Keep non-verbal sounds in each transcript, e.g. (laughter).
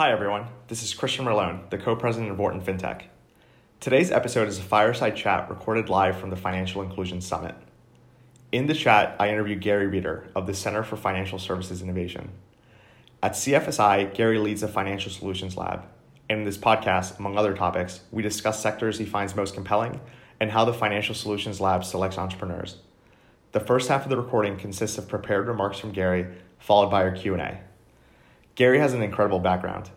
Hi, everyone. This is Christian Merlone, the co president of Wharton FinTech. Today's episode is a fireside chat recorded live from the Financial Inclusion Summit. In the chat, I interview Gary Reeder of the Center for Financial Services Innovation. At CFSI, Gary leads the Financial Solutions Lab. In this podcast, among other topics, we discuss sectors he finds most compelling and how the Financial Solutions Lab selects entrepreneurs. The first half of the recording consists of prepared remarks from Gary, followed by our Q&A. Gary has an incredible background.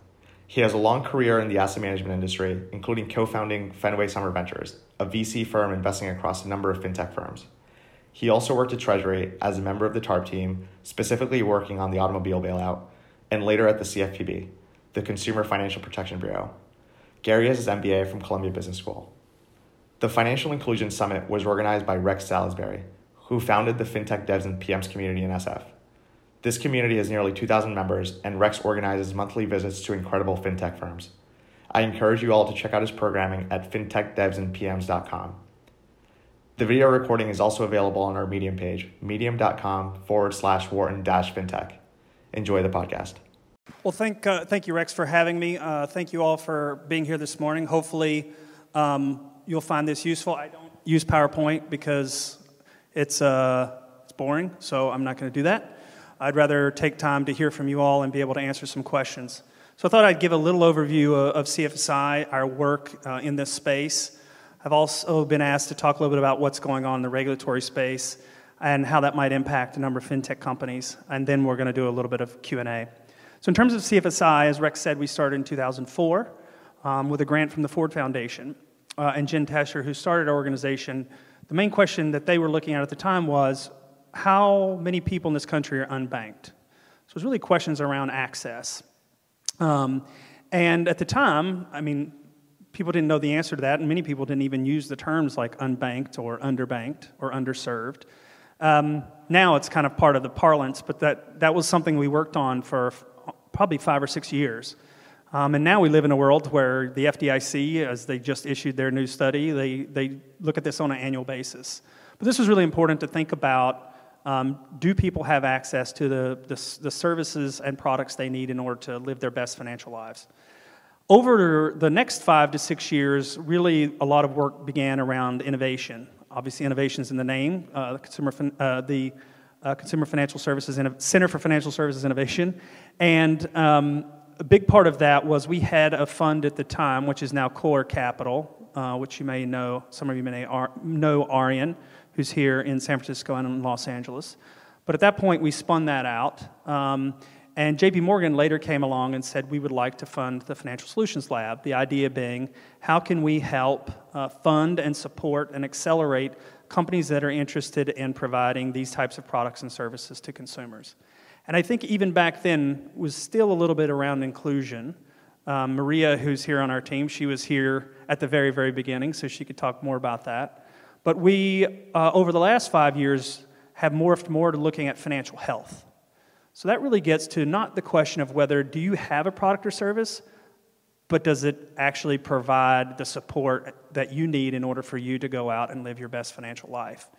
He has a long career in the asset management industry, including co founding Fenway Summer Ventures, a VC firm investing across a number of fintech firms. He also worked at Treasury as a member of the TARP team, specifically working on the automobile bailout, and later at the CFPB, the Consumer Financial Protection Bureau. Gary has his MBA from Columbia Business School. The Financial Inclusion Summit was organized by Rex Salisbury, who founded the FinTech Devs and PMs community in SF. This community has nearly 2,000 members, and Rex organizes monthly visits to incredible fintech firms. I encourage you all to check out his programming at fintechdevsandpms.com. The video recording is also available on our Medium page, medium.com forward slash Wharton dash fintech. Enjoy the podcast. Well, thank, uh, thank you, Rex, for having me. Uh, thank you all for being here this morning. Hopefully, um, you'll find this useful. I don't use PowerPoint because it's, uh, it's boring, so I'm not going to do that. I'd rather take time to hear from you all and be able to answer some questions. So I thought I'd give a little overview of CFSI, our work uh, in this space. I've also been asked to talk a little bit about what's going on in the regulatory space and how that might impact a number of fintech companies. And then we're going to do a little bit of Q&A. So in terms of CFSI, as Rex said, we started in 2004 um, with a grant from the Ford Foundation. Uh, and Jen Tescher, who started our organization, the main question that they were looking at at the time was how many people in this country are unbanked? So it's really questions around access. Um, and at the time, I mean, people didn't know the answer to that, and many people didn't even use the terms like unbanked or underbanked or underserved. Um, now it's kind of part of the parlance, but that, that was something we worked on for probably five or six years. Um, and now we live in a world where the FDIC, as they just issued their new study, they, they look at this on an annual basis. But this was really important to think about um, do people have access to the, the, the, services and products they need in order to live their best financial lives? Over the next five to six years, really a lot of work began around innovation. Obviously, innovation is in the name, uh, the, Consumer, uh, the uh, Consumer Financial Services Center for Financial Services Innovation. And um, a big part of that was we had a fund at the time, which is now Core Capital, uh, which you may know, some of you may know Arjan who's here in San Francisco and in Los Angeles. But at that point, we spun that out. Um, and JP Morgan later came along and said, We would like to fund the Financial Solutions Lab. The idea being, how can we help uh, fund and support and accelerate companies that are interested in providing these types of products and services to consumers? And I think even back then was still a little bit around inclusion. Um, Maria, who's here on our team, she was here at the very, very beginning, so she could talk more about that. But we, uh, over the last five years, have morphed more to looking at financial health. So that really gets to not the question of whether do you have a product or service, but does it actually provide the support that you need in order for you to go out and live your best financial life?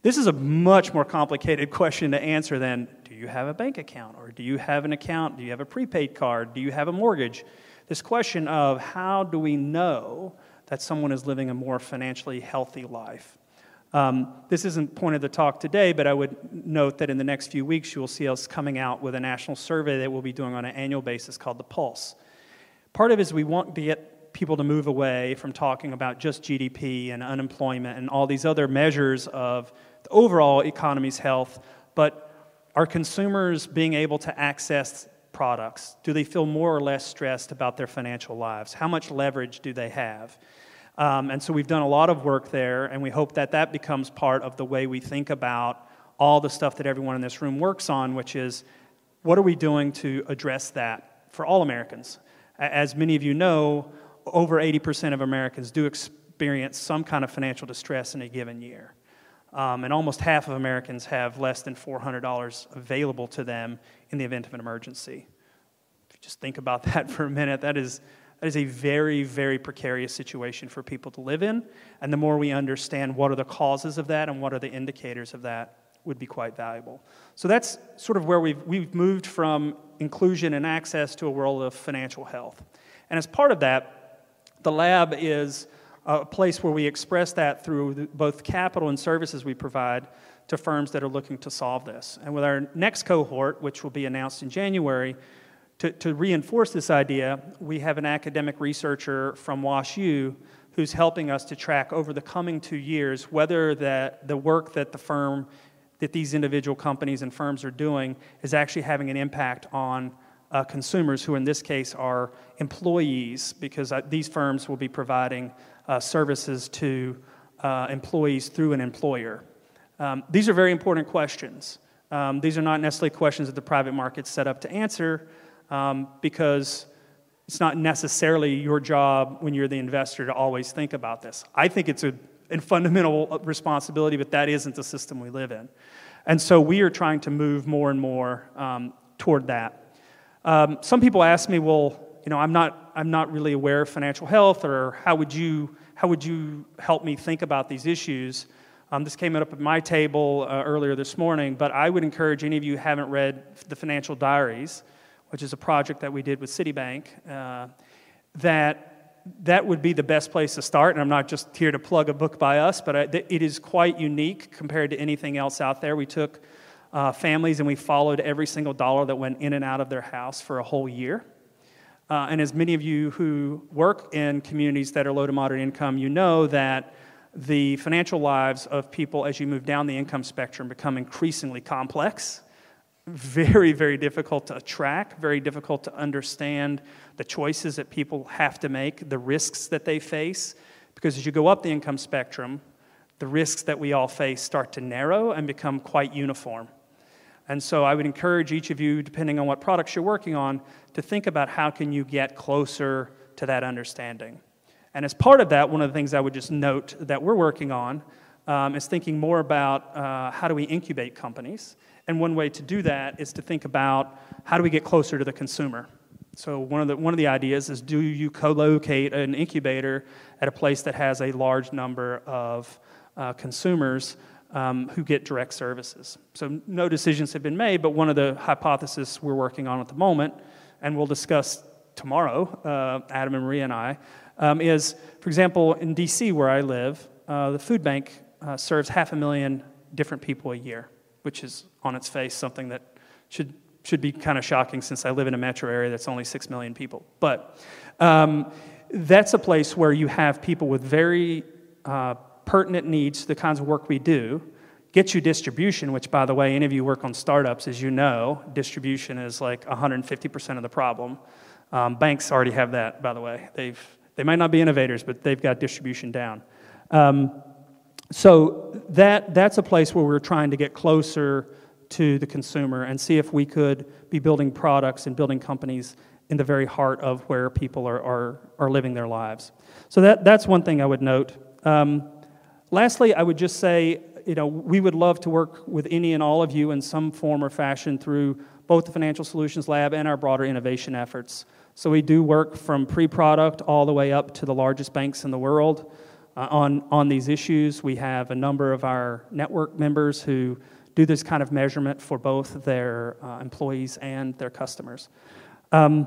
This is a much more complicated (laughs) question to answer than do you have a bank account or do you have an account? Do you have a prepaid card? Do you have a mortgage? This question of how do we know that someone is living a more financially healthy life. Um, this isn't point of the talk today, but I would note that in the next few weeks, you will see us coming out with a national survey that we'll be doing on an annual basis called the Pulse. Part of it is we want to get people to move away from talking about just GDP and unemployment and all these other measures of the overall economy's health, but are consumers being able to access products? Do they feel more or less stressed about their financial lives? How much leverage do they have? Um, and so we've done a lot of work there, and we hope that that becomes part of the way we think about all the stuff that everyone in this room works on, which is what are we doing to address that for all Americans? As many of you know, over 80% of Americans do experience some kind of financial distress in a given year. Um, and almost half of Americans have less than $400 available to them in the event of an emergency. If you just think about (laughs) that for a minute, that is that is a very, very precarious situation for people to live in. And the more we understand what are the causes of that and what are the indicators of that, would be quite valuable. So that's sort of where we've, we've moved from inclusion and access to a world of financial health. And as part of that, the lab is a place where we express that through both capital and services we provide to firms that are looking to solve this. And with our next cohort, which will be announced in January, to, to reinforce this idea, we have an academic researcher from WashU who's helping us to track over the coming two years whether that the work that the firm, that these individual companies and firms are doing is actually having an impact on uh, consumers, who in this case are employees, because uh, these firms will be providing uh, services to uh, employees through an employer. Um, these are very important questions. Um, these are not necessarily questions that the private market's set up to answer um, because it's not necessarily your job when you're the investor to always think about this. I think it's a, a fundamental responsibility, but that isn't the system we live in. And so we are trying to move more and more um, toward that. Um, some people ask me, well, you know, I'm not, I'm not really aware of financial health, or how would you, how would you help me think about these issues? Um, this came up at my table uh, earlier this morning, but I would encourage any of you who haven't read the Financial Diaries, which is a project that we did with Citibank, uh, that that would be the best place to start. And I'm not just here to plug a book by us, but I, it is quite unique compared to anything else out there. We took uh, families and we followed every single dollar that went in and out of their house for a whole year. Uh, and as many of you who work in communities that are low to moderate income, you know that the financial lives of people as you move down the income spectrum become increasingly complex, very, very difficult to track, very difficult to understand the choices that people have to make, the risks that they face. Because as you go up the income spectrum, the risks that we all face start to narrow and become quite uniform. And so I would encourage each of you, depending on what products you're working on, to think about how can you get closer to that understanding. And as part of that, one of the things I would just note that we're working on um, is thinking more about uh, how do we incubate companies. And one way to do that is to think about how do we get closer to the consumer. So one of the one of the ideas is do you co-locate an incubator at a place that has a large number of uh, consumers um, who get direct services. So no decisions have been made, but one of the hypotheses we're working on at the moment, and we'll discuss tomorrow, uh, Adam and Maria and I, um, is, for example, in DC where I live, uh, the food bank uh, serves half a million different people a year, which is on its face something that should should be kind of shocking since I live in a metro area that's only six million people. But um, that's a place where you have people with very uh, pertinent needs, the kinds of work we do, get you distribution, which, by the way, any of you work on startups, as you know, distribution is like 150% of the problem. Um, banks already have that, by the way. They've they might not be innovators, but they've got distribution down. Um, so that, that's a place where we're trying to get closer to the consumer and see if we could be building products and building companies in the very heart of where people are, are, are living their lives. So that, that's one thing I would note. Um, lastly, I would just say, you know, we would love to work with any and all of you in some form or fashion through both the Financial Solutions Lab and our broader innovation efforts. So we do work from pre product all the way up to the largest banks in the world uh, on, on these issues. We have a number of our network members who do this kind of measurement for both their uh, employees and their customers. Um,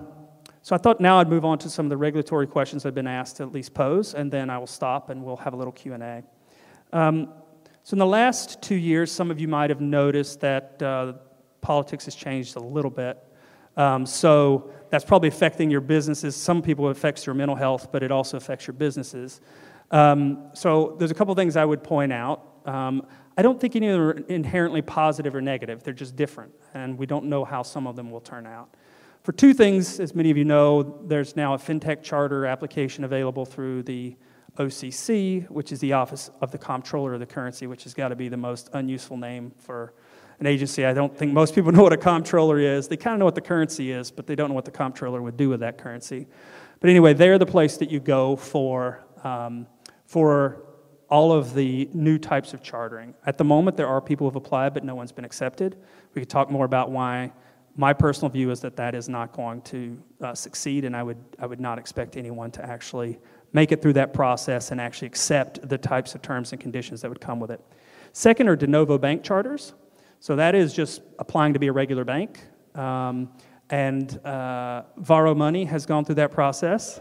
so I thought now I'd move on to some of the regulatory questions I've been asked to at least pose, and then I will stop and we'll have a little Q&A. Um, so in the last two years, some of you might have noticed that uh, politics has changed a little bit. Um, so that's probably affecting your businesses. Some people affects your mental health, but it also affects your businesses. Um, so there's a couple things I would point out. Um, I don't think any of them are inherently positive or negative. They're just different, and we don't know how some of them will turn out. For two things, as many of you know, there's now a fintech charter application available through the OCC, which is the Office of the Comptroller of the Currency, which has got to be the most unuseful name for an agency. I don't think most people (laughs) know what a comptroller is. They kind of know what the currency is, but they don't know what the comptroller would do with that currency. But anyway, they're the place that you go for, um, for all of the new types of chartering. At the moment, there are people who have applied, but no one's been accepted. We could talk more about why. My personal view is that that is not going to uh, succeed, and I would, I would not expect anyone to actually make it through that process and actually accept the types of terms and conditions that would come with it. Second are de novo bank charters. So that is just applying to be a regular bank. Um, and uh, Varo Money has gone through that process.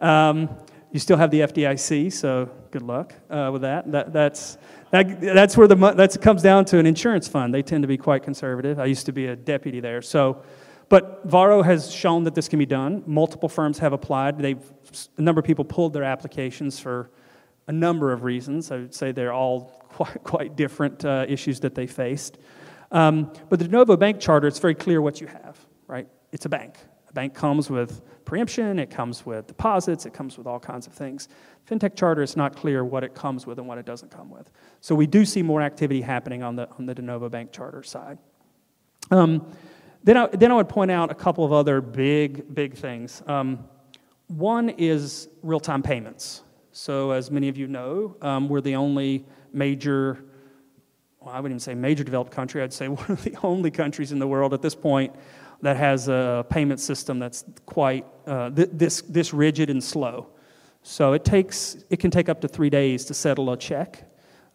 Um, you still have the FDIC, so good luck uh, with that. that that's, that, that's where the that comes down to an insurance fund. They tend to be quite conservative. I used to be a deputy there. So, but Varo has shown that this can be done. Multiple firms have applied. They've, a number of people pulled their applications for a number of reasons. I would say they're all (laughs) quite, quite different uh, issues that they faced. Um, but the de novo bank charter, it's very clear what you have, right? It's a bank. A bank comes with preemption, it comes with deposits, it comes with all kinds of things. FinTech charter, it's not clear what it comes with and what it doesn't come with. So we do see more activity happening on the, on the de novo bank charter side. Um, then, I, then I would point out a couple of other big, big things. Um, one is real time payments. So, as many of you know, um, we're the only major, well, I wouldn't even say major developed country, I'd say (laughs) one of the only countries in the world at this point that has a payment system that's quite uh, th- this, this rigid and slow. So it takes it can take up to three days to settle a check,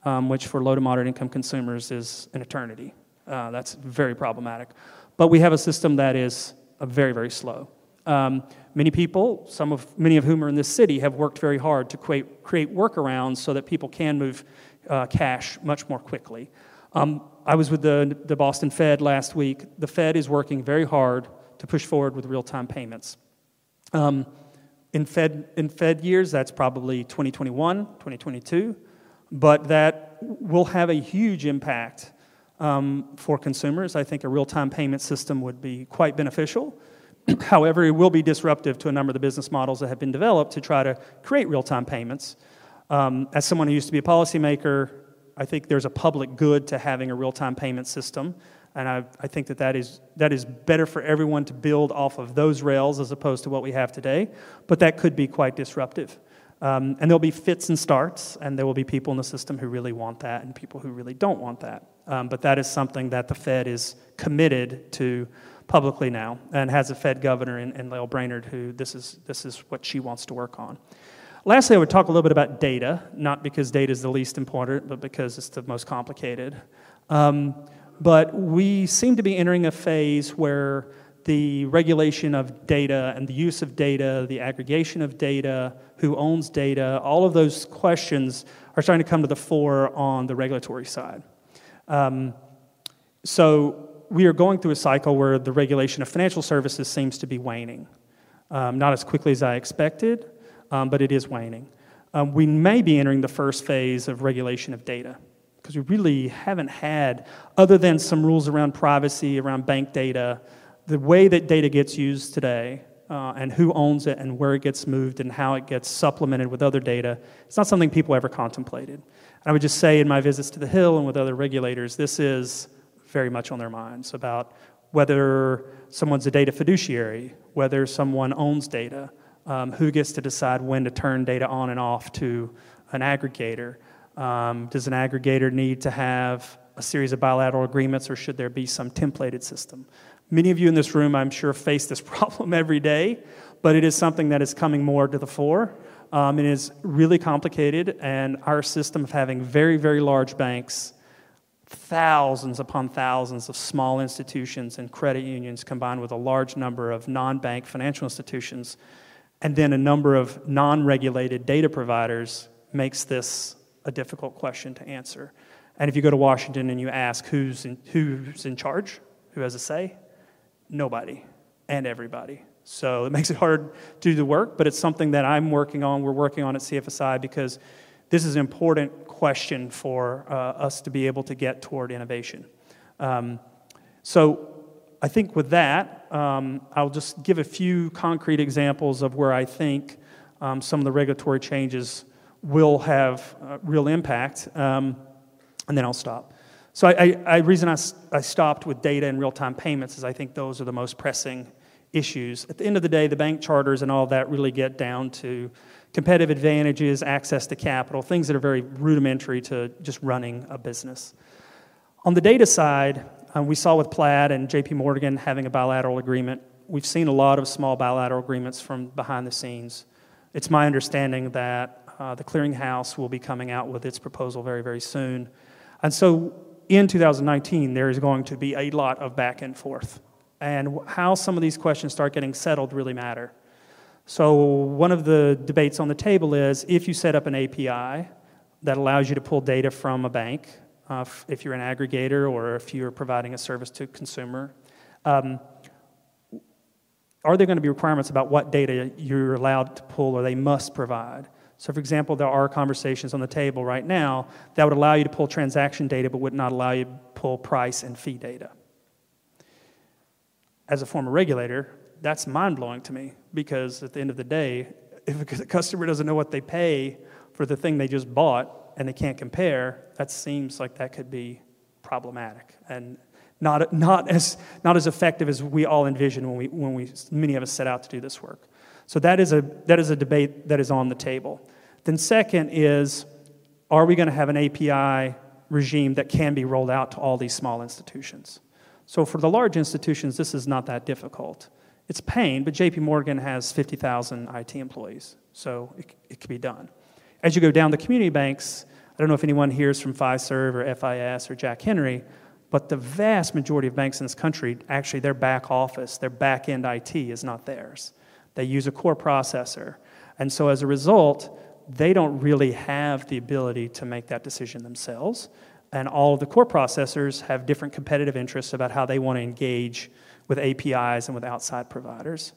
um, which for low to moderate income consumers is an eternity. Uh, that's very problematic. But we have a system that is very very slow. Um, many people, some of, many of whom are in this city, have worked very hard to create, create workarounds so that people can move uh, cash much more quickly. Um, I was with the, the Boston Fed last week. The Fed is working very hard to push forward with real time payments. Um, in, Fed, in Fed years, that's probably 2021, 2022, but that will have a huge impact um, for consumers. I think a real time payment system would be quite beneficial. (clears throat) However, it will be disruptive to a number of the business models that have been developed to try to create real time payments. Um, as someone who used to be a policymaker, I think there's a public good to having a real time payment system. And I, I think that that is, that is better for everyone to build off of those rails as opposed to what we have today. But that could be quite disruptive. Um, and there'll be fits and starts, and there will be people in the system who really want that and people who really don't want that. Um, but that is something that the Fed is committed to publicly now and has a Fed governor in, in Lael Brainard who this is, this is what she wants to work on. Lastly, I would talk a little bit about data, not because data is the least important, but because it's the most complicated. Um, but we seem to be entering a phase where the regulation of data and the use of data, the aggregation of data, who owns data, all of those questions are starting to come to the fore on the regulatory side. Um, so we are going through a cycle where the regulation of financial services seems to be waning. Um, not as quickly as I expected, um, but it is waning. Um, we may be entering the first phase of regulation of data because we really haven't had, other than some rules around privacy, around bank data, the way that data gets used today uh, and who owns it and where it gets moved and how it gets supplemented with other data, it's not something people ever contemplated. I would just say in my visits to the Hill and with other regulators, this is very much on their minds about whether someone's a data fiduciary, whether someone owns data, um, who gets to decide when to turn data on and off to an aggregator. Um, does an aggregator need to have a series of bilateral agreements or should there be some templated system? Many of you in this room, I'm sure, face this (laughs) problem every day, but it is something that is coming more to the fore. Um, it is really complicated, and our system of having very, very large banks thousands upon thousands of small institutions and credit unions combined with a large number of non bank financial institutions, and then a number of non regulated data providers makes this a difficult question to answer. And if you go to Washington and you ask who's in, who's in charge, who has a say, nobody and everybody. So it (laughs) makes it hard to do the work, but it's something that I'm working on, we're working on at CFSI because this is an important question for uh, us to be able to get toward innovation. Um, so I think with that, um, I'll just give a few concrete examples of where I think um, some of the regulatory changes will have uh, real impact, um, and then I'll stop. So I, I, I reason I, I stopped with data and real-time payments is I think those are the most pressing issues. At the end of the day, the bank charters and all that really get down to competitive advantages, access to capital, things that are very rudimentary to just running a business. On the data side, um, we saw with Plaid and JP Morgan having a bilateral agreement. We've seen a lot of small bilateral agreements from behind the scenes. It's my understanding that uh, the clearinghouse will be coming out with its proposal very, very soon. And so in 2019, there is going to be a lot of back and forth. And how some of these questions start getting settled really matter. So, one of the debates on the table is if you set up an API that allows you to pull data from a bank, uh, if you're an aggregator or if you're providing a service to a consumer, um, are there going to be requirements about what data you're allowed to pull or they must provide? So, for example, there are conversations on the table right now that would allow you to pull transaction data but would not allow you to pull price and fee data. As a former regulator, that's mind blowing to me because at the end of the day, (laughs) if a customer doesn't know what they pay for the thing they just bought and they can't compare, that seems like that could be problematic and not, not, as, not as effective as we all envisioned when, we, when we, many of us set out to do this work. So that is, a, that is a debate that is on the table. Then, second is are we going to have an API regime that can be rolled out to all these small institutions? So, for the large institutions, this is not that difficult. It's pain, but JP Morgan has 50,000 IT employees, so it, it can be done. As you go down the community banks, I don't know if anyone here is from Fiserv or FIS or Jack Henry, but the vast majority of banks in this country, actually, their back office, their back end IT is not theirs. They use a core processor. And so as a result, they don't really have the ability to make that decision themselves. And all of the core processors have different competitive interests about how they want to engage with APIs and with outside providers.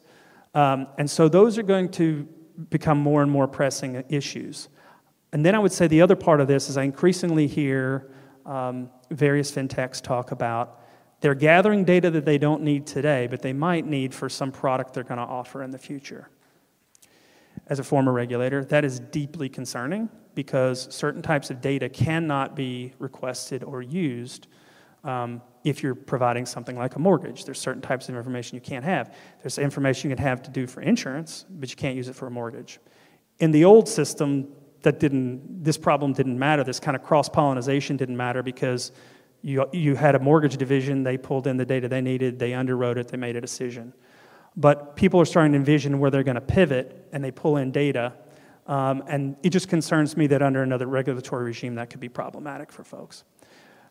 Um, and so those are going to become more and more pressing issues. And then I would say the other part of this is I increasingly hear um, various fintechs talk about they're gathering data that they don't need today, but they might need for some product they're going to offer in the future. As a former regulator, that is deeply concerning because certain types of data cannot be requested or used um, if you're providing something like a mortgage. There's certain types of information you can't have. There's information you can have to do for insurance, but you can't use it for a mortgage. In the old system, that didn't, this problem didn't matter. This kind of cross pollination didn't matter because you, you had a mortgage division, they pulled in the data they needed, they underwrote it, they made a decision. But people are starting to envision where they're going to pivot and they pull in data. Um, and it just concerns me that under another regulatory regime, that could be problematic for folks.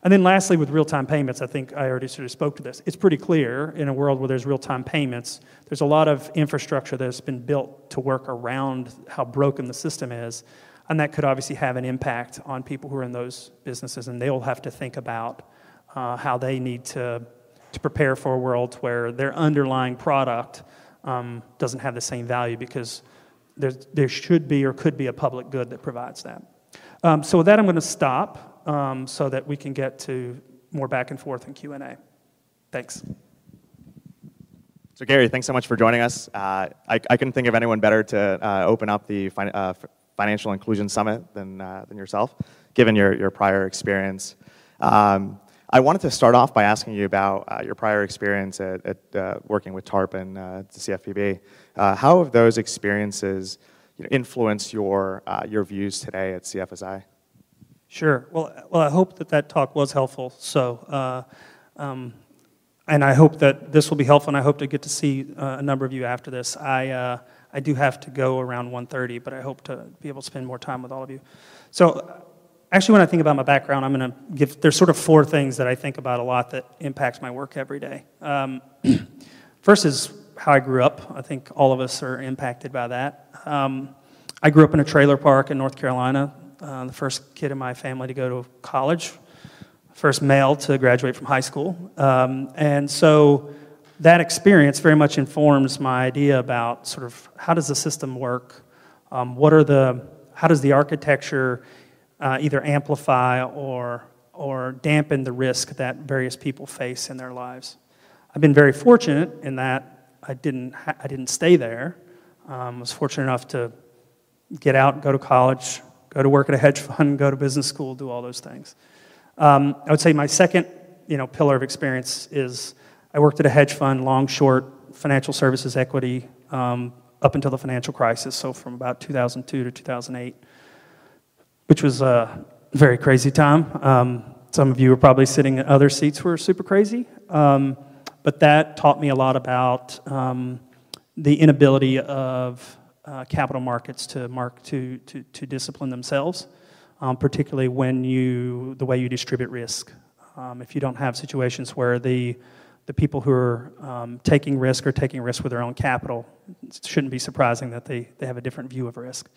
And then lastly, with real-time payments, I think I already sort of spoke to this. It's pretty clear in a world where there's real-time payments, there's a lot of infrastructure that's been built to work around how broken the system is. And that could obviously have an impact on people who are in those businesses, and they'll have to think about uh, how they need to, to prepare for a world where their underlying product um, doesn't have the same value because there, there should be or could be a public good that provides that. Um, so with that, I'm going to stop um, so that we can get to more back and forth and Q&A. Thanks. So Gary, thanks so much for joining us. Uh, I, I, couldn't think of anyone better to uh, open up the uh, Financial Inclusion Summit than, uh, than yourself, given your, your prior experience. Um, I wanted to start off by asking you about uh, your prior experience at, at uh, working with TARP and uh, the CFPB. Uh, how have those experiences you know, influenced your, uh, your views today at CFSI? Sure. Well, well, I hope that that talk was helpful. So, um, and I hope that this will be helpful, and I hope to get to see a number of you after this. I I do have to go around 1.30, but I hope to be able to spend more time with all of you. So actually, when I think about my background, I'm going to give, there's sort of four things that I think about a lot that impacts my work every day. Um, (clears throat) first is how I grew up. I think all of us are impacted by that. Um, I grew up in a trailer park in North Carolina, uh, the first kid in my family to go to college, first male to graduate from high school. Um, and so that experience very much informs my idea about sort of how does the system work? Um, what are the, how does the architecture uh, either amplify or, or dampen the risk that various people face in their lives? I've been very fortunate in that I didn't, I didn't stay there. Um, I was fortunate enough to get out, go to college, go to work at a hedge fund, go to business school, do all those things. Um, I would say my second you know, pillar of experience is I worked at a hedge fund, long, short, financial services equity, um, up until the financial crisis, so from about 2002 to 2008, which was a very crazy time. Um, some of you were probably sitting in other seats were super crazy, um, but that taught me a lot about um, the inability of uh, capital markets to, mark, to, to, to discipline themselves, um, particularly when you, the way you distribute risk. Um, if you don't have situations where the the people who are um, taking risk are taking risk with their own capital, it shouldn't be surprising that they, they have a different view of risk.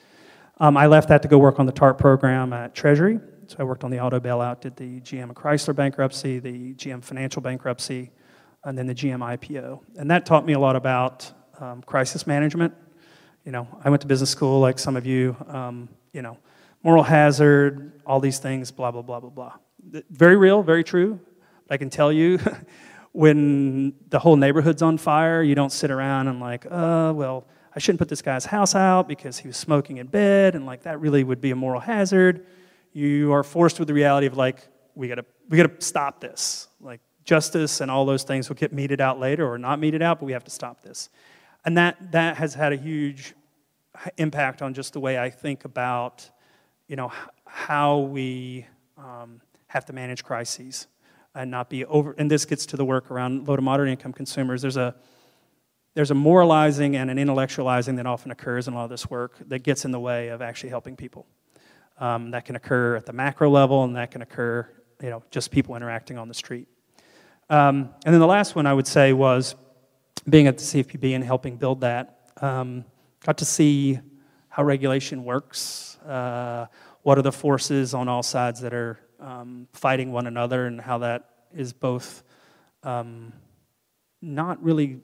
Um, I left that to go work on the TARP program at Treasury. So I worked on the auto bailout, did the GM Chrysler bankruptcy, the GM financial bankruptcy, and then the GM IPO. And that taught me a lot about um, crisis management. You know, I went to business school like some of you, um, you know, moral hazard, all these things, blah, blah, blah, blah, blah. Very real, very true. But I can tell you, (laughs) when the whole neighborhood's on fire, you don't sit around and like, uh, well, I shouldn't put this guy's house out because he was smoking in bed, and like that really would be a moral hazard. You are forced with the reality of like, we gotta, we gotta stop this. Like justice and all those things will get meted out later or not meted out, but we have to stop this. And that, that has had a huge impact on just the way I think about, you know, how we um, have to manage crises and not be over. And this gets to the work around low to moderate income consumers. There's a there's a moralizing and an intellectualizing that often occurs in a lot of this work that gets in the way of actually helping people. Um, that can occur at the macro level, and that can occur, you know, just people interacting on the street. Um, and then the last one I would say was being at the CFPB and helping build that. Um, got to see how regulation works. Uh, what are the forces on all sides that are um, fighting one another and how that is both um, not really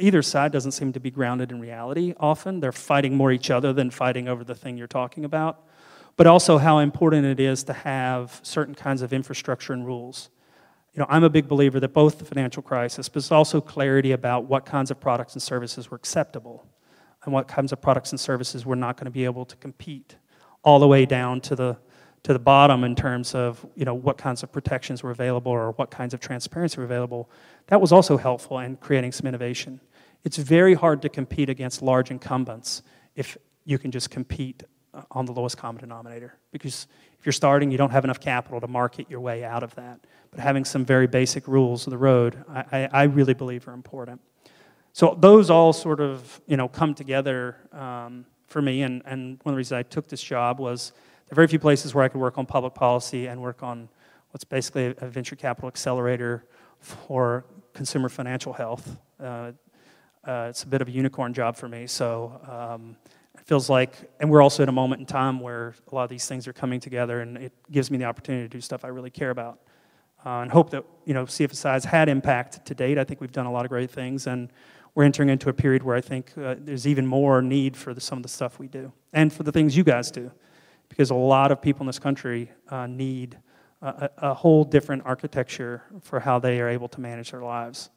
either side doesn't seem to be grounded in reality often. They're fighting more each other than fighting over the thing you're talking about. But also how important it is to have certain kinds of infrastructure and rules. You know i'm a big believer that both the financial crisis but also clarity about what kinds of products and services were acceptable and what kinds of products and services we're not going to be able to compete all the way down to the to the bottom in terms of you know what kinds of protections were available or what kinds of transparency were available. That was also helpful in creating some innovation. It's very hard to compete against large incumbents if you can just compete uh, on the lowest common denominator because if you're starting you don't have enough capital to market your way out of that. But having some very basic rules of the road i, I, really believe are important. So those all sort of you know come together um, for me and, and one of the reasons i took this job was very few places where I could work on public policy and work on what's basically a venture capital accelerator for consumer financial health. Uh, uh, it's a bit of a unicorn job for me, so um, it feels like, and we're also at a moment in time where a lot of these things are coming together, and it gives me the opportunity to do stuff I really care about. Uh, and hope that you know CFSI has had impact to date. I think we've done a lot of great things, and we're entering into a period where I think uh, there's even more need for the, some of the stuff we do, and for the things you guys do because a lot of people in this country uh, need a, a, whole different architecture for how they are able to manage their lives.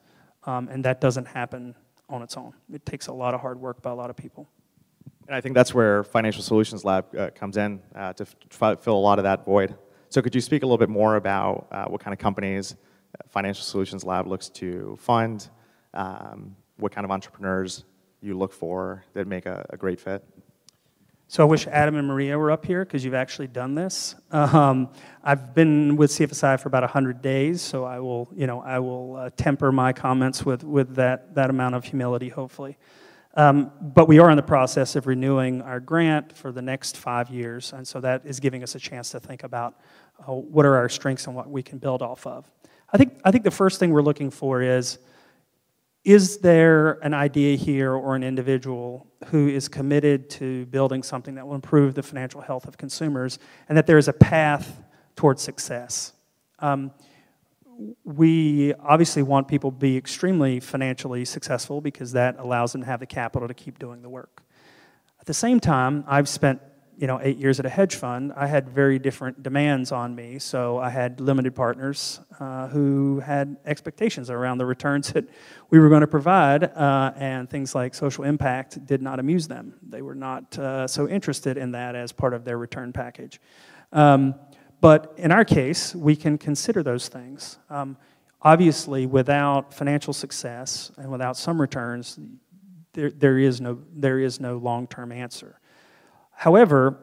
Um, and that doesn't happen on its own. It takes a lot of hard work by a lot of people. And I think that's where Financial Solutions Lab uh, comes in uh, to fill a lot of that void. So could you speak a little bit more about uh, what kind of companies uh, Financial Solutions Lab looks to fund, um, what kind of entrepreneurs you look for that make a, a great fit? So I wish Adam and Maria were up here because you've actually done this. Um, I've been with CFSI for about 100 days, so I will, you know, I will uh, temper my comments with, with that, that amount of humility, hopefully. Um, but we are in the process of renewing our grant for the next five years, and so that is giving us a chance to think about uh, what are our strengths and what we can build off of. I think, I think the first thing we're looking for is is there an idea here or an individual who is committed to building something that will improve the financial health of consumers and that there is a path towards success? Um, we obviously want people to be extremely financially successful because that allows them to have the capital to keep doing the work. At the same time, I've spent you know, eight years at a hedge fund, I had very different demands on me. So I had limited partners uh, who had expectations around the returns (laughs) that we were going to provide, uh, and things like social impact did not amuse them. They were not uh, so interested in that as part of their return package. Um, but in our case, we can consider those things. Um, obviously, without financial success and without some returns, there, there is no, there is no long term answer. However,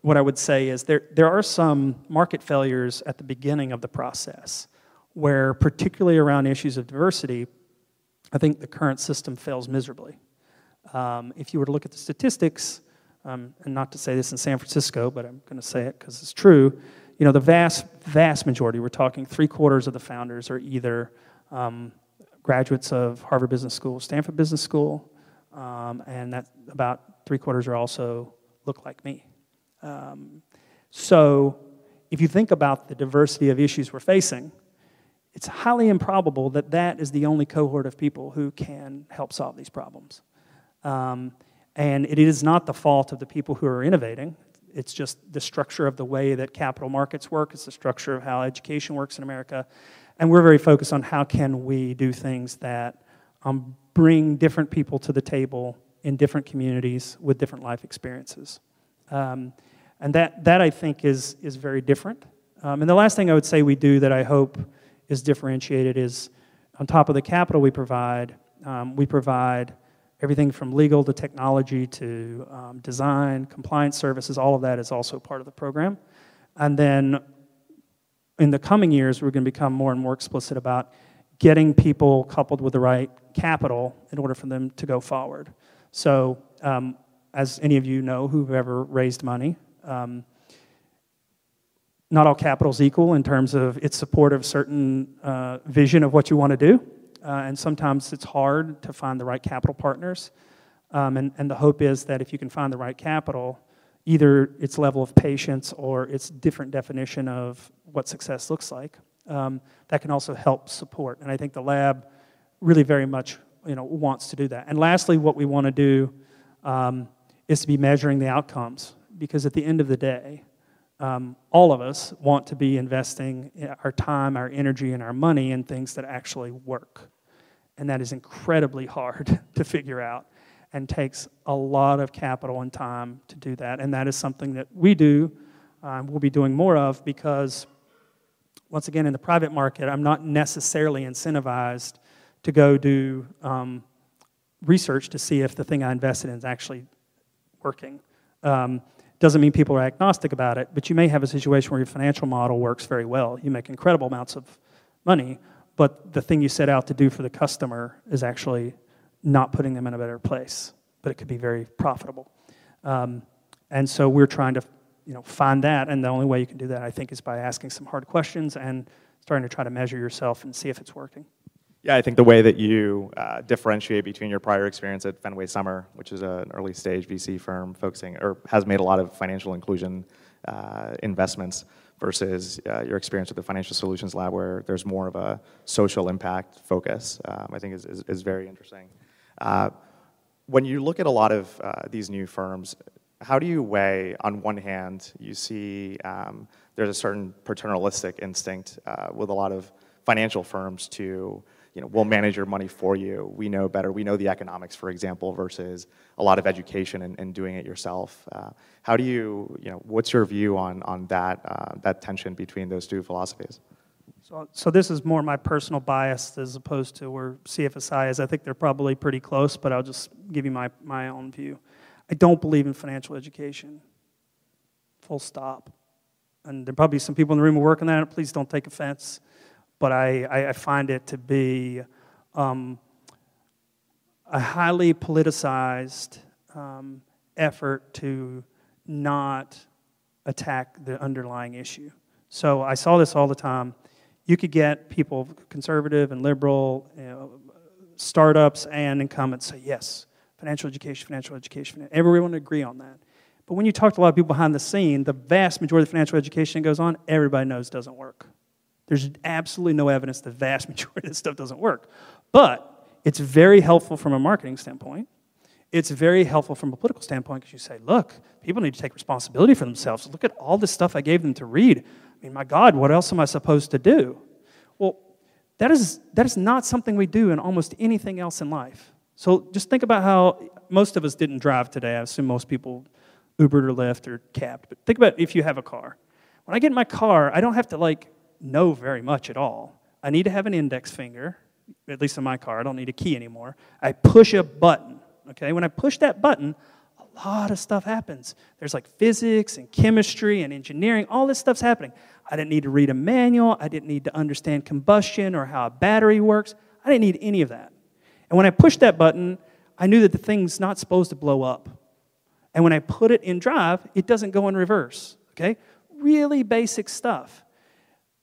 what I would say is there, there are some market failures at the beginning of the process where, particularly around issues of diversity, I think the current system fails miserably. Um, if you were to look at the statistics, um, and not to say this in San Francisco, but I'm going to say it because it's true, you know, the vast, vast majority, we're talking three quarters of the founders are either um, graduates of Harvard Business School, Stanford Business School, um, and that about three quarters are also look like me. Um, so if you think about the diversity of issues we're facing, it's highly improbable that that is the only cohort of people who can help solve these problems. Um, and it is not the fault of the people who are innovating. It's just the structure of the way that capital markets work. It's the structure of how education works in America. And we're very focused on how can we do things that um, bring different people to the table in different communities with different life experiences. Um, and that, that I think is, is very different. Um, and the last thing I would say we do that I hope is differentiated is on top of the capital we provide, um, we provide everything from legal to technology to um, design, compliance services, all of that is also part of the program. And then in the coming years, we're going to become more and more explicit about getting people coupled with the right capital in order for them to go forward. So, um, as any of you know who've ever raised money, um, not all capital is equal in terms of its support of certain uh, vision of what you want to do. Uh, and sometimes it's hard to find the right capital partners. Um, and, and the hope is that if you can find the right capital, either its level of patience or its different definition of what success looks like, um, that can also help support. And I think the lab really very much you know, wants to do that. And lastly, what we want to do um, is to be measuring the outcomes because at the end of the day, um, all of us want to be investing our time, our energy, and our money in things that actually work. And that is incredibly hard (laughs) to figure out and takes a lot of capital and time to do that. And that is something that we do, um, we'll be doing more of because, once again, in the private market, I'm not necessarily incentivized to go do um, research to see if the thing I invested in is actually working. Um, doesn't mean people are agnostic about it, but you may have a situation where your financial model works very well. You make incredible amounts of money, but the thing you set out to do for the customer is actually not putting them in a better place, but it could be very profitable. Um, and so we're trying to you know, find that, and the only way you can do that, I think, is by asking some hard questions and starting to try to measure yourself and see if it's working. Yeah, I think the way that you uh, differentiate between your prior experience at Fenway Summer, which is an early stage VC firm focusing or has made a lot of financial inclusion uh, investments, versus uh, your experience with the Financial Solutions Lab, where there's more of a social impact focus, um, I think is, is, is very interesting. Uh, when you look at a lot of uh, these new firms, how do you weigh, on one hand, you see um, there's a certain paternalistic instinct uh, with a lot of financial firms to you know, we'll manage your money for you. We know better. We know the economics, for example, versus a lot of education and, and doing it yourself. Uh, how do you, you know, what's your view on, on that, uh, that tension between those two philosophies? So, so this is more my personal bias as opposed to where CFSI is. I think they're probably pretty close, but I'll just give you my, my own view. I don't believe in financial education. Full stop. And there probably some people in the room who work on that. Please don't take offense but I, I find it to be um, a highly politicized um, effort to not attack the underlying issue. So I saw this all the time. You could get people, conservative and liberal, you know, startups and incumbents say, yes, financial education, financial education. Everyone would agree on that. But when you talk to a lot of people behind the scene, the vast majority of financial education that goes on, everybody knows doesn't work. There's absolutely no evidence the vast (laughs) majority of this stuff doesn't work. But it's very helpful from a marketing standpoint. It's very helpful from a political standpoint because you say, look, people need to take responsibility for themselves. Look at all this stuff I gave them to read. I mean, my God, what else am I supposed to do? Well, that is, that is not something we do in almost anything else in life. So just think about how most of us didn't drive today. I assume most people Ubered or Lyft or cabbed. But think about if you have a car. When I get in my car, I don't have to like know very much at all. I need to have an index finger, at least in my car. I don't need a key anymore. I push a button. Okay, when I push that button, a lot of stuff happens. There's like physics and chemistry and engineering, all this stuff's happening. I didn't need to read a manual. I didn't need to understand combustion or how a battery works. I didn't need any of that. And when I pushed that button, I knew that the thing's not supposed to blow up. And when I put it in drive, it doesn't go in reverse. Okay? really basic stuff.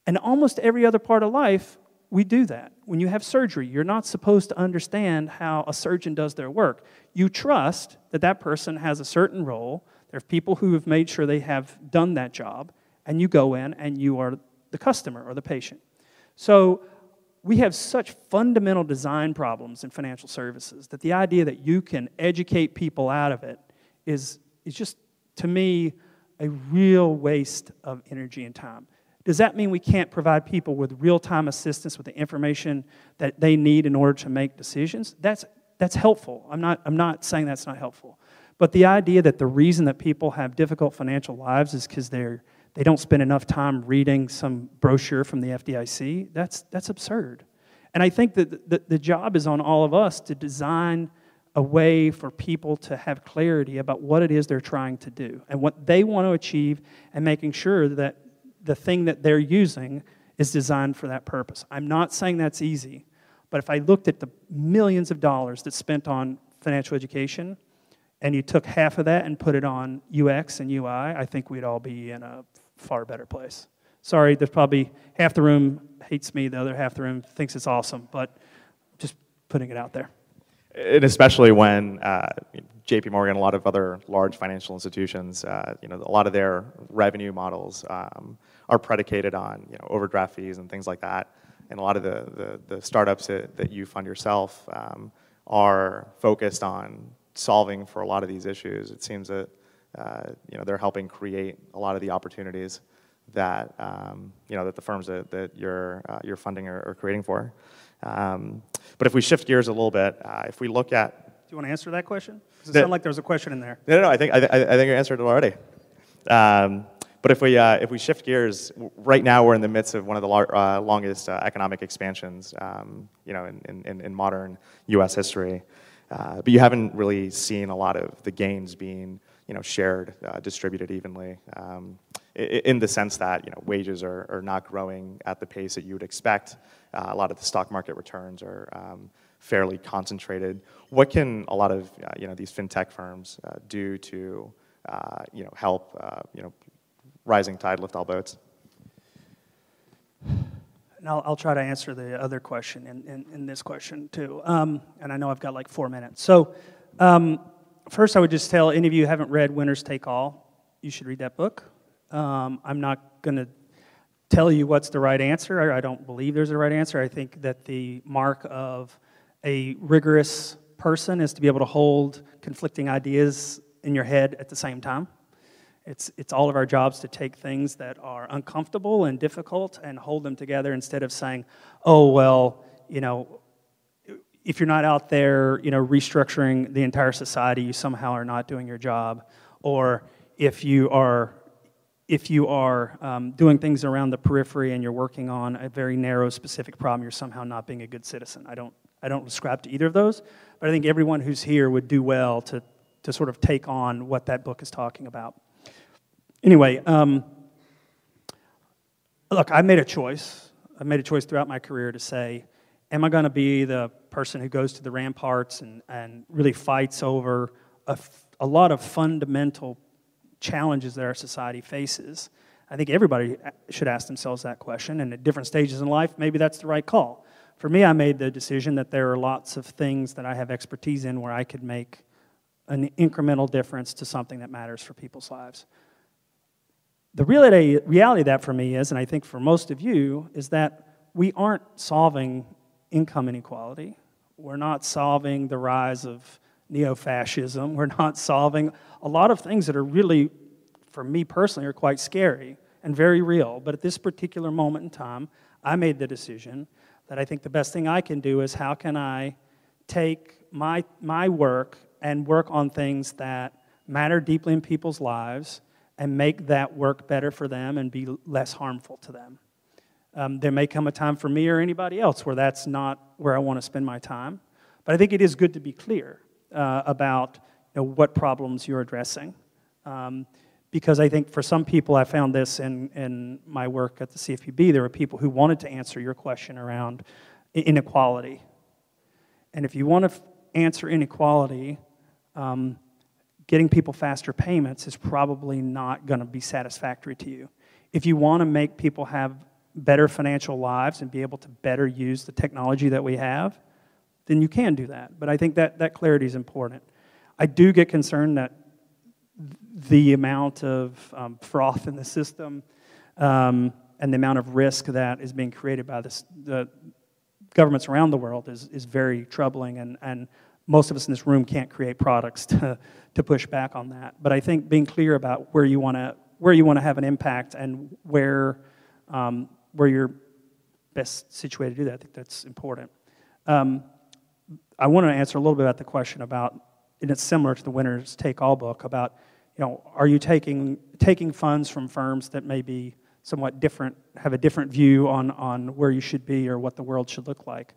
And almost every other part of life, we do that. When you have surgery, you're not supposed to understand how a surgeon does their work. You trust that that person has a certain role. There are people who have made sure they have done that job, and you go in and you are the customer or the patient. So we have such fundamental design problems in financial services that the idea that you can educate people out of it is, is just, to me, a real waste of energy and time. Does that mean we can't provide people with real time assistance with the information that they need in order to make decisions? That's, that's helpful. I'm not, I'm not saying that's not helpful. But the idea that the reason that people have difficult financial lives is because they're they don't spend enough time reading some brochure from the FDIC, that's, that's absurd. And I think that the, the job is on all of us to design a way for people to have clarity about what it is they're trying to do and what they want to achieve, and making sure that the thing that they're using is designed for that purpose. I'm not saying that's easy, but if I looked at the millions of dollars that's spent on financial education, and you took half of that and put it on UX and UI, I think we'd all be in a far better place. Sorry, there's probably half the room hates me, the other half the room thinks it's awesome, but just putting it out there. And especially when uh, JP Morgan, and a lot of other large financial institutions, uh, you know, a lot of their revenue models um, are predicated on, you know, overdraft fees and things like that. And a lot of the, the, the startups that, that you fund yourself um, are focused on solving for a lot of these issues. It seems that, uh, you know, they're helping create a lot of the opportunities that, um, you know, that the firms that, that you're, uh, you're funding are, are creating for. Um, but if we shift gears a little bit, uh, if we look at do you want to answer that question? Does it sound like there was a question in there? No, no, no I think I, I think you answered it already. Um, but if we uh, if we shift gears, right now we're in the midst of one of the lar- uh, longest uh, economic expansions, um, you know, in, in, in, modern U.S. history. Uh, but you haven't really seen a lot of the gains being, you know, shared, uh, distributed evenly. Um, in the sense that you know wages are, are not growing at the pace that you would expect. Uh, a lot of the stock market returns are um, fairly concentrated. What can a lot of you know these fintech firms do to you know help you know rising tide lift all boats? And I'll, I'll try to answer the other question in, in, in this question too. Um, and I know I've got like four minutes. So um, first, I would just tell any of you who haven't read Winners Take All, you should read that book. Um, I'm not going to tell you what's the right answer. I don't believe there's a right answer. I think that the mark of a rigorous person is to be able to hold conflicting ideas in your head at the same time. It's, it's all of our jobs to take things that are uncomfortable and difficult and hold them together instead of saying, oh, well, you know, if you're not out there, you know, restructuring the entire society, you somehow are not doing your job. Or if you are if you are um, doing things around the periphery and you're working on a very narrow, specific problem, you're somehow not being a good citizen. I don't, I don't ascribe to either of those, but I think everyone who's here would do well to, to sort of take on what that book is talking about. Anyway, um, look, I made a choice. I made a choice throughout my career to say, am I going to be the person who goes to the ramparts and, and really fights over a, a lot of fundamental challenges that our society faces. I think everybody should ask themselves that question, and at different stages in life, maybe that's the right call. For me, I made the decision that there are lots of things that I have expertise in where I could make an incremental difference to something that matters for people's lives. The reality, reality of that for me is, and I think for most of you, is that we aren't solving income inequality. We're not solving the rise of neo fascism. We're not solving a lot of things that are really, for me personally, are quite scary and very real. But at this particular moment in time, I made the decision that I think the best thing I can do is how can I take my, my work and work on things that matter deeply in people's lives and make that work better for them and be less harmful to them. Um, there may come a time for me or anybody else where that's not where I want to spend my time. But I think it is good to be clear uh, about you know, what problems you're addressing. Um, because I think for some people, I found this in, in my work at the CFPB, there were people who wanted to answer your question around inequality. And if you want to f- answer inequality, um, getting people faster payments is probably not going to be satisfactory to you. if you want to make people have better financial lives and be able to better use the technology that we have, then you can do that. But I think that, that clarity is important. I do get concerned that the amount of um, froth in the system um, and the amount of risk that is being created by this, the governments around the world is, is very troubling, and, and most of us in this room can't create products to, to push back on that. But I think being clear about where you want to where you want to have an impact and where um, where you're best situated to do that, I think that's important. Um, I want to answer a little bit about the question about, and it's similar to the Winners Take All book about, you know, are you taking taking funds from firms that may be somewhat different, have a different view on, on where you should be or what the world should look like.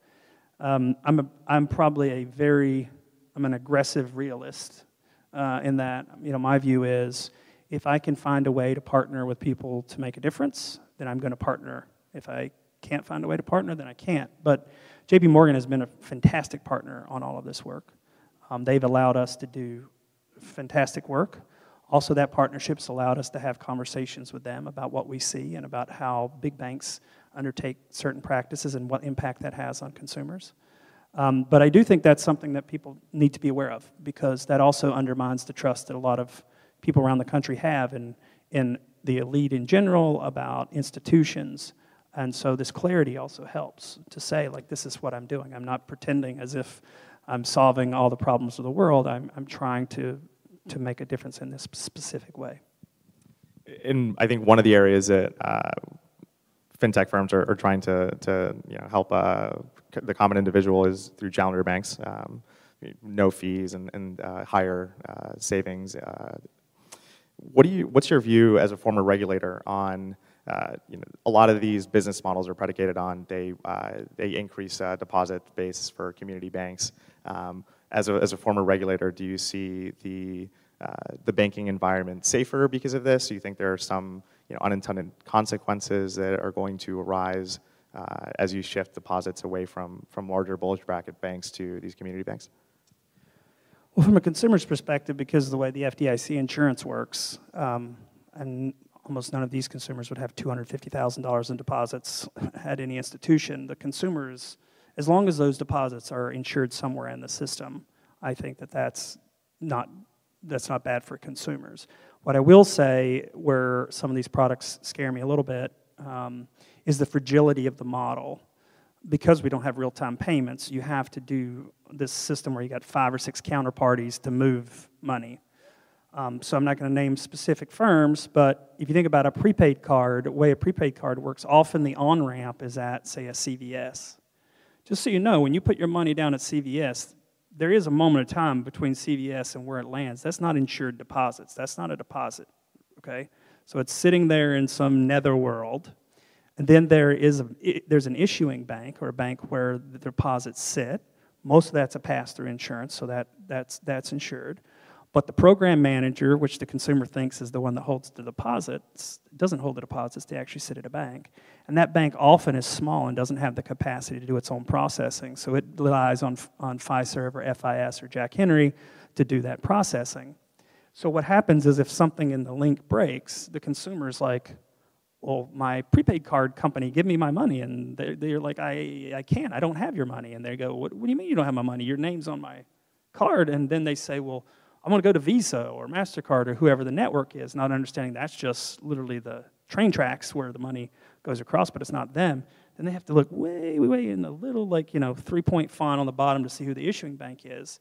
Um, I'm, a, I'm probably a very, I'm an aggressive realist uh, in that, you know, my view is if I can find a way to partner with people to make a difference, then I'm going to partner. If I can't find a way to partner, then I can't. But JP Morgan has been a fantastic partner on all of this work. Um, they've allowed us to do fantastic work. Also, that partnership's allowed us to have conversations with them about what we see and about how big banks undertake certain practices and what impact that has on consumers. Um, but I do think that's something that people need to be aware of because that also undermines the trust that a lot of people around the country have in, in the elite in general about institutions. And so this clarity also helps to say, like, this is what I'm doing. I'm not pretending as if I'm solving all the problems of the world. I'm, I'm trying to to make a difference in this specific way. And I think one of the areas that uh, fintech firms are, are, trying to, to you know, help uh, the common individual is through challenger banks, um, no fees and, and uh, higher uh, savings. Uh, what do you, what's your view as a former regulator on uh, you know, a lot of these business models are predicated on they, they increase deposit base for community banks. Um, as a, as a former regulator, do you see the, uh, the banking environment safer because of this? Do you think there are some you know, unintended consequences that are going to arise uh, as you shift deposits away from, from larger bulge bracket banks to these community banks? Well, from a consumer's perspective, because of the way the FDIC insurance works, um, and almost none of these consumers would have $250,000 in deposits (laughs) at any institution, the consumers as long as those deposits are insured somewhere in the system, I think that that's not, that's not bad for consumers. What I will say, where some of these products scare me a little bit, um, is the fragility of the model. Because we don't have real time payments, you have to do this system where you got five or six counterparties to move money. Um, so I'm not going to name specific firms, but if you think about a prepaid card, the way a prepaid card works, often the on ramp is at, say, a CVS. Just so you know, when you put your money down at CVS, there is a moment of time between CVS and where it lands. That's not insured deposits. That's not a deposit, okay? So it's sitting there in some nether world. And then there is a, there's an issuing bank or a bank where the deposits sit. Most of that's a pass-through insurance, so that, that's, that's insured. But the program manager, which the consumer thinks is the one that holds the deposits, doesn't hold the deposits, they actually sit at a bank. And that bank often is small and doesn't have the capacity to do its own processing. So it relies on, on Fiserv or FIS or Jack Henry to do that processing. So what happens is if something in the link breaks, the consumer is like, well, my prepaid card company, give me my money. And they're, they're like, I, I can't, I don't have your money. And they go, what, what do you mean you don't have my money? Your name's on my card. And then they say, well, I'm going to go to Visa or MasterCard or whoever the network is, not understanding that's just literally the train tracks where the money goes across, but it's not them. Then they have to look way, way, way in the little, like, you know, three point font on the bottom to see who the issuing bank is.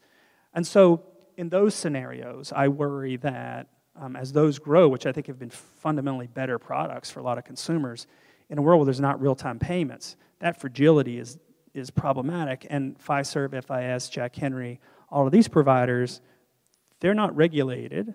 And so, in those scenarios, I worry that um, as those grow, which I think have been fundamentally better products for a lot of consumers, in a world where there's not real time payments, that fragility is, is problematic. And Fiserv, FIS, Jack Henry, all of these providers they're not regulated.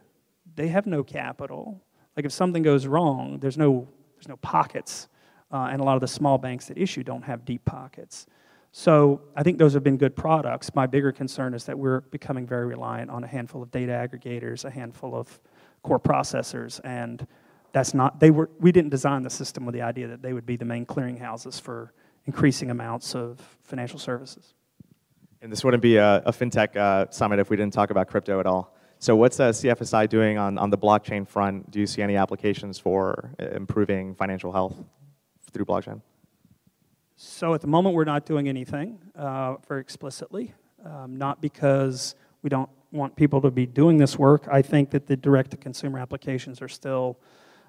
They have no capital. Like if something goes wrong, there's no, there's no pockets. Uh, and a lot of the small banks that issue don't have deep pockets. So I think those have been good products. My bigger concern is that we're becoming very reliant on a handful of data aggregators, a handful of core processors, and that's not they were we didn't design the system with the idea that they would be the main clearinghouses for increasing amounts of financial services. And this wouldn't be a, a fintech uh, summit if we didn't talk about crypto at all. So what's uh, CFSI doing on, on the blockchain front? Do you see any applications for uh, improving financial health through blockchain? So at the moment, we're not doing anything uh, very explicitly, um, not because we don't want people to be doing this work. I think that the direct-to-consumer applications are still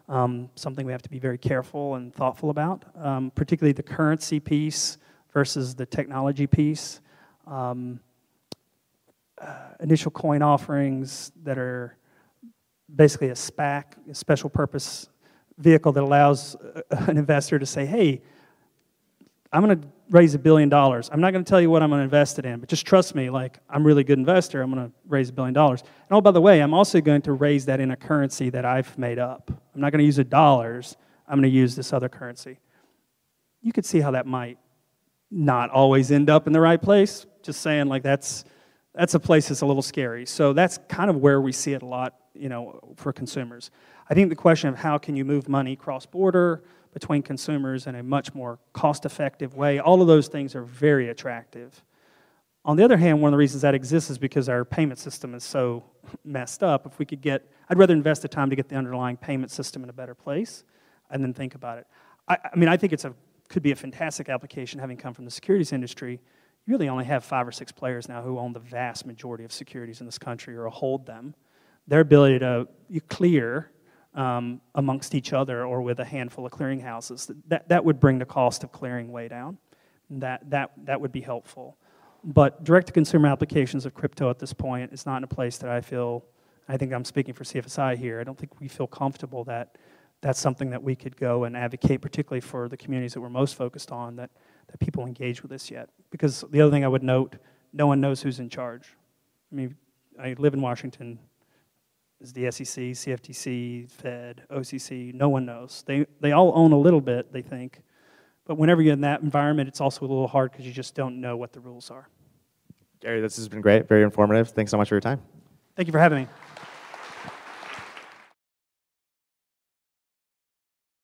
um, something we have to be very careful and thoughtful about, um, particularly the currency piece versus the technology piece. Um, uh, initial coin offerings that are basically a SPAC, a special purpose vehicle that allows uh, (laughs) an investor to say, hey, I'm going to raise a billion dollars. I'm not going to tell you what I'm going to invest it in, but just trust me, like, I'm a really good investor. I'm going to raise a billion dollars. And oh, by the way, I'm also going to raise that in a currency that I've made up. I'm not going to use the dollars. I'm going to use this other currency. You could see how that might not always end up in the right place. Just saying, like, that's, that's a place that's a little scary. So that's kind of where we see it a lot, you know, for consumers. I think the question of how can you move money cross border, between consumers in a much more cost effective way. All of those things are very attractive. On the other hand, one of the reasons that exists is because our payment system is so messed up. If we could get, I'd rather invest the time to get the underlying payment system in a better place and then think about it. I, I mean, I think it's a, could be a fantastic application having come from the securities industry. You really only have five or six players now who own the vast majority of securities in this country or hold them. Their ability to clear um, amongst each other or with a handful of clearinghouses. That, that would bring the cost of clearing way down. That, that, that would be helpful. But direct to consumer applications of crypto at this point is not in a place that I feel, I think I'm speaking for CFSI here, I don't think we feel comfortable that that's something that we could go and advocate, particularly for the communities that we're most focused on, that, that people engage with this yet. Because the other thing I would note, no one knows who's in charge. I mean, I live in Washington, is the SEC, CFTC, Fed, OCC. No one knows. They, they all own a little bit, they think. But whenever you're in that environment, it's also a little hard because you just don't know what the rules are. Gary, this has been great, very informative. Thanks so much for your time. Thank you for having me.